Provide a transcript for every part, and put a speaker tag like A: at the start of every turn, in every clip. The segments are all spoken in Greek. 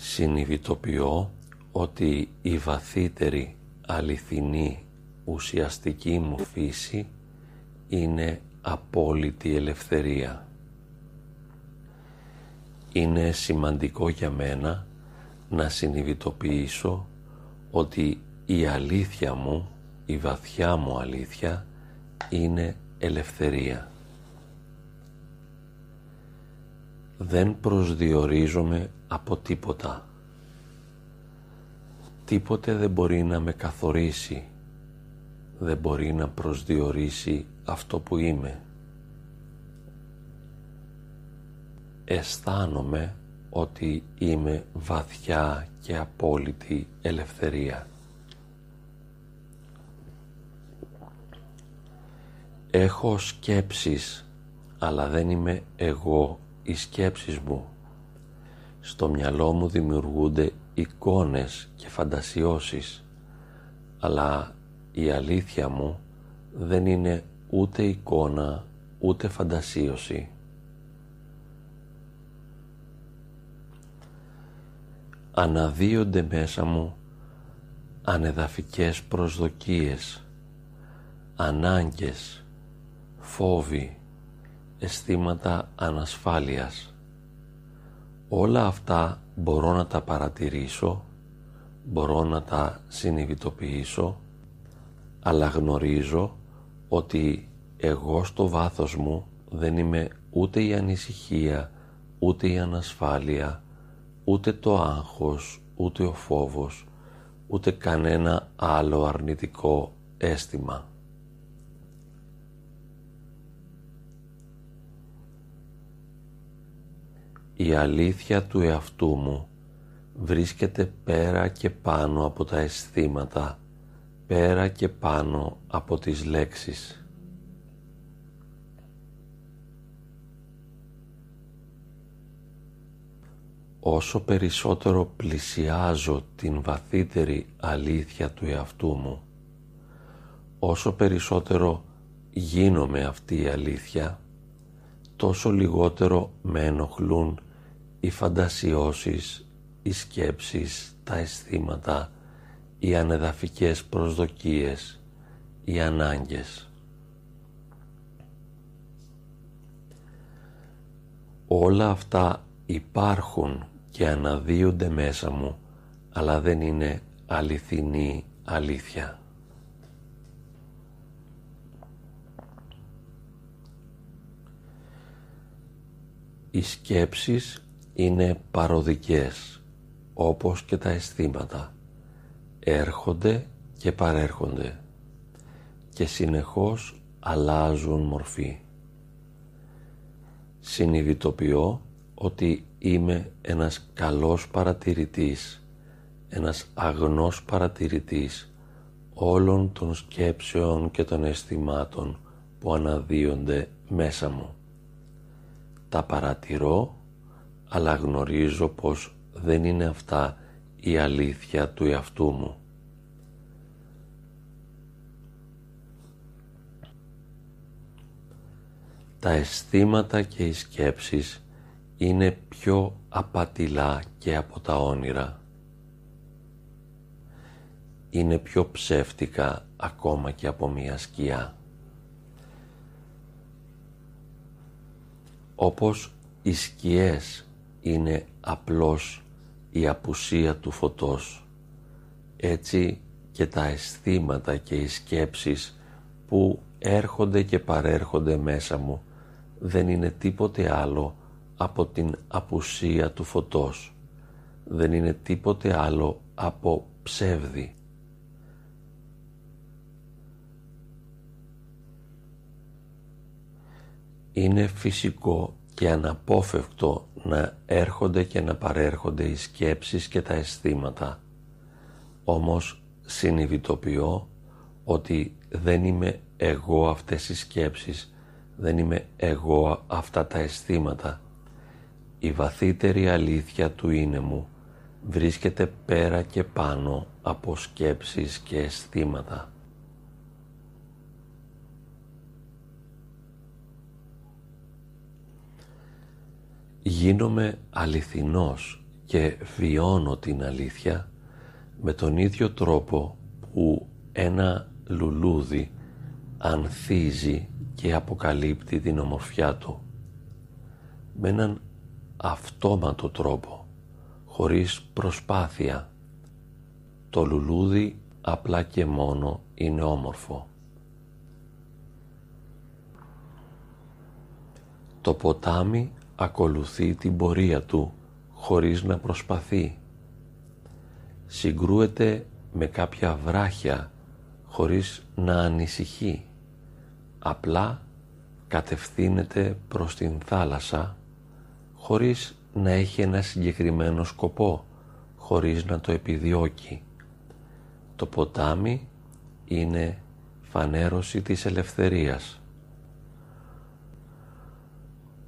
A: συνειδητοποιώ ότι η βαθύτερη αληθινή ουσιαστική μου φύση είναι απόλυτη ελευθερία. Είναι σημαντικό για μένα να συνειδητοποιήσω ότι η αλήθεια μου, η βαθιά μου αλήθεια είναι ελευθερία. Δεν προσδιορίζομαι από τίποτα. Τίποτε δεν μπορεί να με καθορίσει. Δεν μπορεί να προσδιορίσει αυτό που είμαι. Αισθάνομαι ότι είμαι βαθιά και απόλυτη ελευθερία. Έχω σκέψεις, αλλά δεν είμαι εγώ οι σκέψεις μου. Στο μυαλό μου δημιουργούνται εικόνες και φαντασιώσεις, αλλά η αλήθεια μου δεν είναι ούτε εικόνα ούτε φαντασίωση. Αναδύονται μέσα μου ανεδαφικές προσδοκίες, ανάγκες, φόβοι, αισθήματα ανασφάλειας. Όλα αυτά μπορώ να τα παρατηρήσω, μπορώ να τα συνειδητοποιήσω, αλλά γνωρίζω ότι εγώ στο βάθος μου δεν είμαι ούτε η ανησυχία, ούτε η ανασφάλεια, ούτε το άγχος, ούτε ο φόβος, ούτε κανένα άλλο αρνητικό αίσθημα. Η αλήθεια του εαυτού μου βρίσκεται πέρα και πάνω από τα αισθήματα, πέρα και πάνω από τις λέξεις. Όσο περισσότερο πλησιάζω την βαθύτερη αλήθεια του εαυτού μου, όσο περισσότερο γίνομαι αυτή η αλήθεια, τόσο λιγότερο με ενοχλούν οι φαντασιώσεις, οι σκέψεις, τα αισθήματα, οι ανεδαφικές προσδοκίες, οι ανάγκες. Όλα αυτά υπάρχουν και αναδύονται μέσα μου, αλλά δεν είναι αληθινή αλήθεια. Οι σκέψεις είναι παροδικές, όπως και τα αισθήματα. Έρχονται και παρέρχονται και συνεχώς αλλάζουν μορφή. Συνειδητοποιώ ότι είμαι ένας καλός παρατηρητής, ένας αγνός παρατηρητής όλων των σκέψεων και των αισθημάτων που αναδύονται μέσα μου. Τα παρατηρώ, αλλά γνωρίζω πως δεν είναι αυτά η αλήθεια του εαυτού μου. Τα αισθήματα και οι σκέψεις είναι πιο απατηλά και από τα όνειρα. Είναι πιο ψεύτικα ακόμα και από μία σκιά. όπως οι σκιές είναι απλώς η απουσία του φωτός. Έτσι και τα αισθήματα και οι σκέψεις που έρχονται και παρέρχονται μέσα μου δεν είναι τίποτε άλλο από την απουσία του φωτός. Δεν είναι τίποτε άλλο από ψεύδι. είναι φυσικό και αναπόφευκτο να έρχονται και να παρέρχονται οι σκέψεις και τα αισθήματα. Όμως συνειδητοποιώ ότι δεν είμαι εγώ αυτές οι σκέψεις, δεν είμαι εγώ αυτά τα αισθήματα. Η βαθύτερη αλήθεια του είναι μου βρίσκεται πέρα και πάνω από σκέψεις και αισθήματα. Γίνομαι αληθινός και βιώνω την αλήθεια με τον ίδιο τρόπο που ένα λουλούδι ανθίζει και αποκαλύπτει την ομορφιά του. Με έναν αυτόματο τρόπο χωρίς προσπάθεια. Το λουλούδι απλά και μόνο είναι όμορφο. Το ποτάμι ακολουθεί την πορεία του χωρίς να προσπαθεί συγκρούεται με κάποια βράχια χωρίς να ανησυχεί απλά κατευθύνεται προς την θάλασσα χωρίς να έχει ένα συγκεκριμένο σκοπό, χωρίς να το επιδιώκει. Το ποτάμι είναι φανέρωση της ελευθερίας.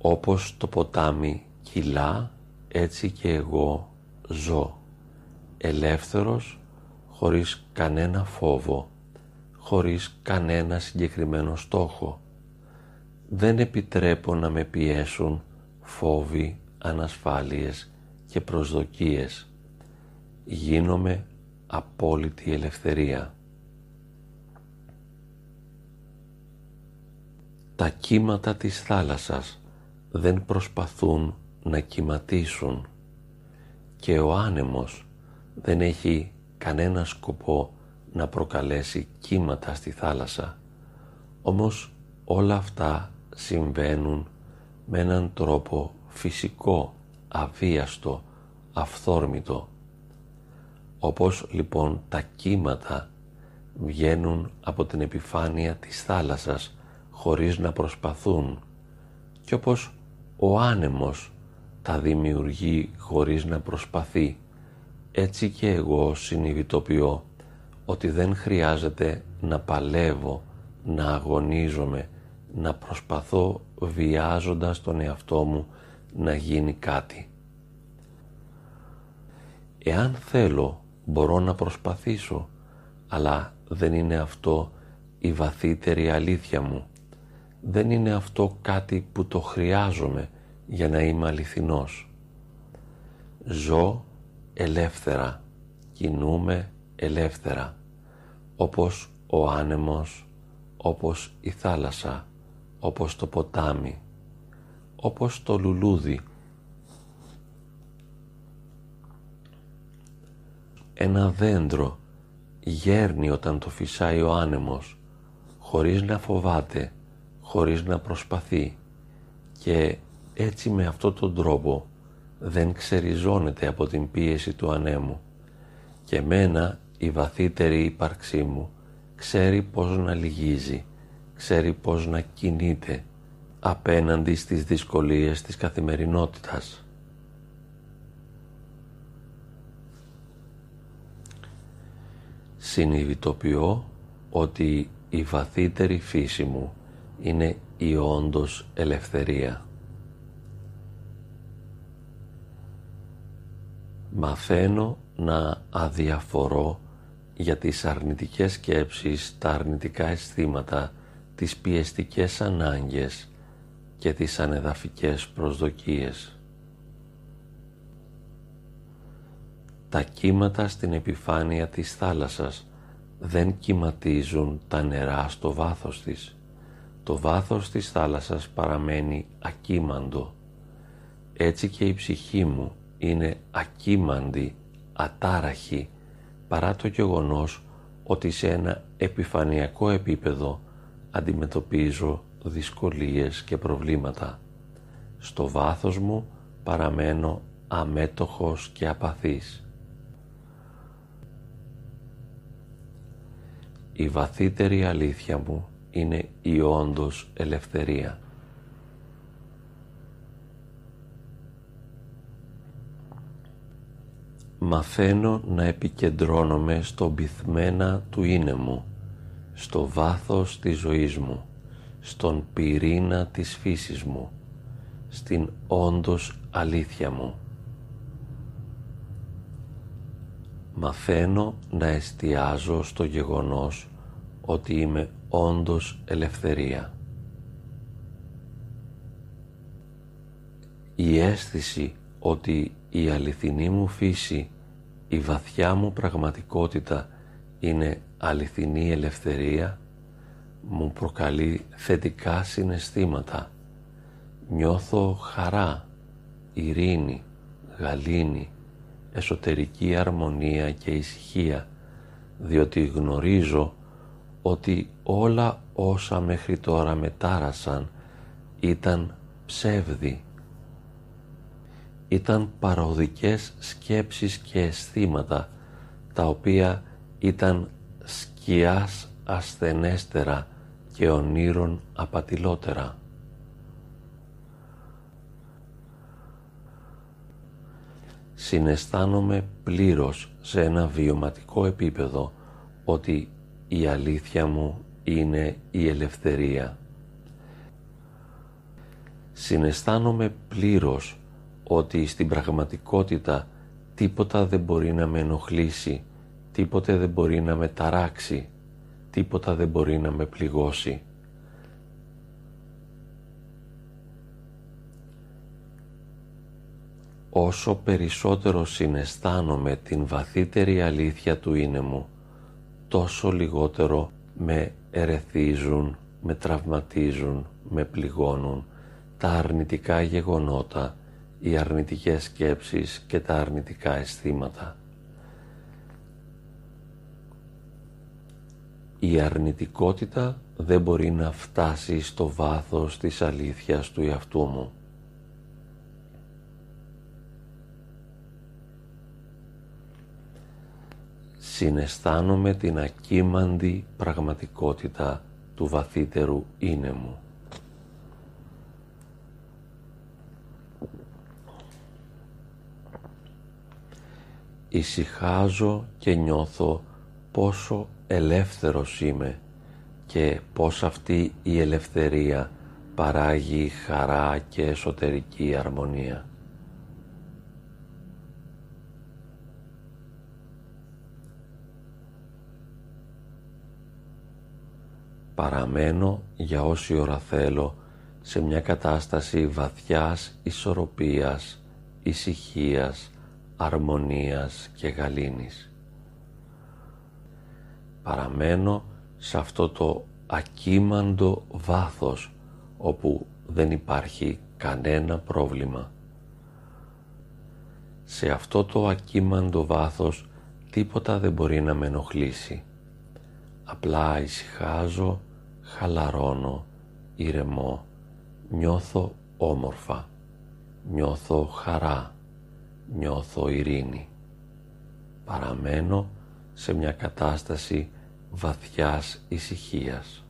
A: Όπως το ποτάμι κυλά, έτσι και εγώ ζω. Ελεύθερος, χωρίς κανένα φόβο, χωρίς κανένα συγκεκριμένο στόχο. Δεν επιτρέπω να με πιέσουν φόβοι, ανασφάλειες και προσδοκίες. Γίνομαι απόλυτη ελευθερία. Τα κύματα της θάλασσας δεν προσπαθούν να κυματίσουν και ο άνεμος δεν έχει κανένα σκοπό να προκαλέσει κύματα στη θάλασσα. Όμως όλα αυτά συμβαίνουν με έναν τρόπο φυσικό, αβίαστο, αυθόρμητο. Όπως λοιπόν τα κύματα βγαίνουν από την επιφάνεια της θάλασσας χωρίς να προσπαθούν και όπως ο άνεμος τα δημιουργεί χωρίς να προσπαθεί έτσι και εγώ συνειδητοποιώ ότι δεν χρειάζεται να παλεύω, να αγωνίζομαι, να προσπαθώ βιάζοντας τον εαυτό μου να γίνει κάτι. Εάν θέλω μπορώ να προσπαθήσω, αλλά δεν είναι αυτό η βαθύτερη αλήθεια μου. Δεν είναι αυτό κάτι που το χρειάζομαι για να είμαι αληθινός. Ζω ελεύθερα, κινούμε ελεύθερα, όπως ο άνεμος, όπως η θάλασσα, όπως το ποτάμι, όπως το λουλούδι. Ένα δέντρο γέρνει όταν το φυσάει ο άνεμος, χωρίς να φοβάται, χωρίς να προσπαθεί και έτσι με αυτόν τον τρόπο δεν ξεριζώνεται από την πίεση του ανέμου και μένα η βαθύτερη ύπαρξή μου ξέρει πώς να λυγίζει, ξέρει πώς να κινείται απέναντι στις δυσκολίες της καθημερινότητας. Συνειδητοποιώ ότι η βαθύτερη φύση μου είναι η όντως ελευθερία. Μαθαίνω να αδιαφορώ για τις αρνητικές σκέψεις, τα αρνητικά αισθήματα, τις πιεστικές ανάγκες και τις ανεδαφικές προσδοκίες. Τα κύματα στην επιφάνεια της θάλασσας δεν κυματίζουν τα νερά στο βάθος της. Το βάθος της θάλασσας παραμένει ακύμαντο. Έτσι και η ψυχή μου είναι ακύμαντη, ατάραχη, παρά το γεγονός ότι σε ένα επιφανειακό επίπεδο αντιμετωπίζω δυσκολίες και προβλήματα. Στο βάθος μου παραμένω αμέτωχος και απαθής. Η βαθύτερη αλήθεια μου είναι η όντως ελευθερία. Μαθαίνω να επικεντρώνομαι στον πυθμένα του είναι μου, στο βάθος της ζωής μου στον πυρήνα της φύσης μου, στην όντως αλήθεια μου. Μαθαίνω να εστιάζω στο γεγονός ότι είμαι όντως ελευθερία. Η αίσθηση ότι η αληθινή μου φύση, η βαθιά μου πραγματικότητα είναι αληθινή ελευθερία, μου προκαλεί θετικά συναισθήματα. Νιώθω χαρά, ειρήνη, γαλήνη, εσωτερική αρμονία και ησυχία, διότι γνωρίζω ότι όλα όσα μέχρι τώρα με τάρασαν ήταν ψεύδι. Ήταν παροδικές σκέψεις και αισθήματα τα οποία ήταν σκιάς ασθενέστερα και ονείρων απατηλότερα. Συναισθάνομαι πλήρως σε ένα βιωματικό επίπεδο ότι η αλήθεια μου είναι η ελευθερία. Συναισθάνομαι πλήρως ότι στην πραγματικότητα τίποτα δεν μπορεί να με ενοχλήσει, τίποτε δεν μπορεί να με ταράξει, τίποτα δεν μπορεί να με πληγώσει. Όσο περισσότερο συναισθάνομαι την βαθύτερη αλήθεια του είναι μου, τόσο λιγότερο με ερεθίζουν, με τραυματίζουν, με πληγώνουν τα αρνητικά γεγονότα, οι αρνητικές σκέψεις και τα αρνητικά αισθήματα. Η αρνητικότητα δεν μπορεί να φτάσει στο βάθος της αλήθειας του εαυτού μου. Συναισθάνομαι την ακίμαντη πραγματικότητα του βαθύτερου είναι μου. Ησυχάζω και νιώθω πόσο ελεύθερος είμαι και πως αυτή η ελευθερία παράγει χαρά και εσωτερική αρμονία. Παραμένω για όση ώρα θέλω σε μια κατάσταση βαθιάς ισορροπίας, ησυχίας, αρμονίας και γαλήνης. Παραμένω σε αυτό το ακίμαντο βάθος όπου δεν υπάρχει κανένα πρόβλημα. Σε αυτό το ακίμαντο βάθος τίποτα δεν μπορεί να με ενοχλήσει. Απλά ησυχάζω χαλαρώνω, ηρεμώ, νιώθω όμορφα, νιώθω χαρά, νιώθω ειρήνη. Παραμένω σε μια κατάσταση βαθιάς ησυχίας.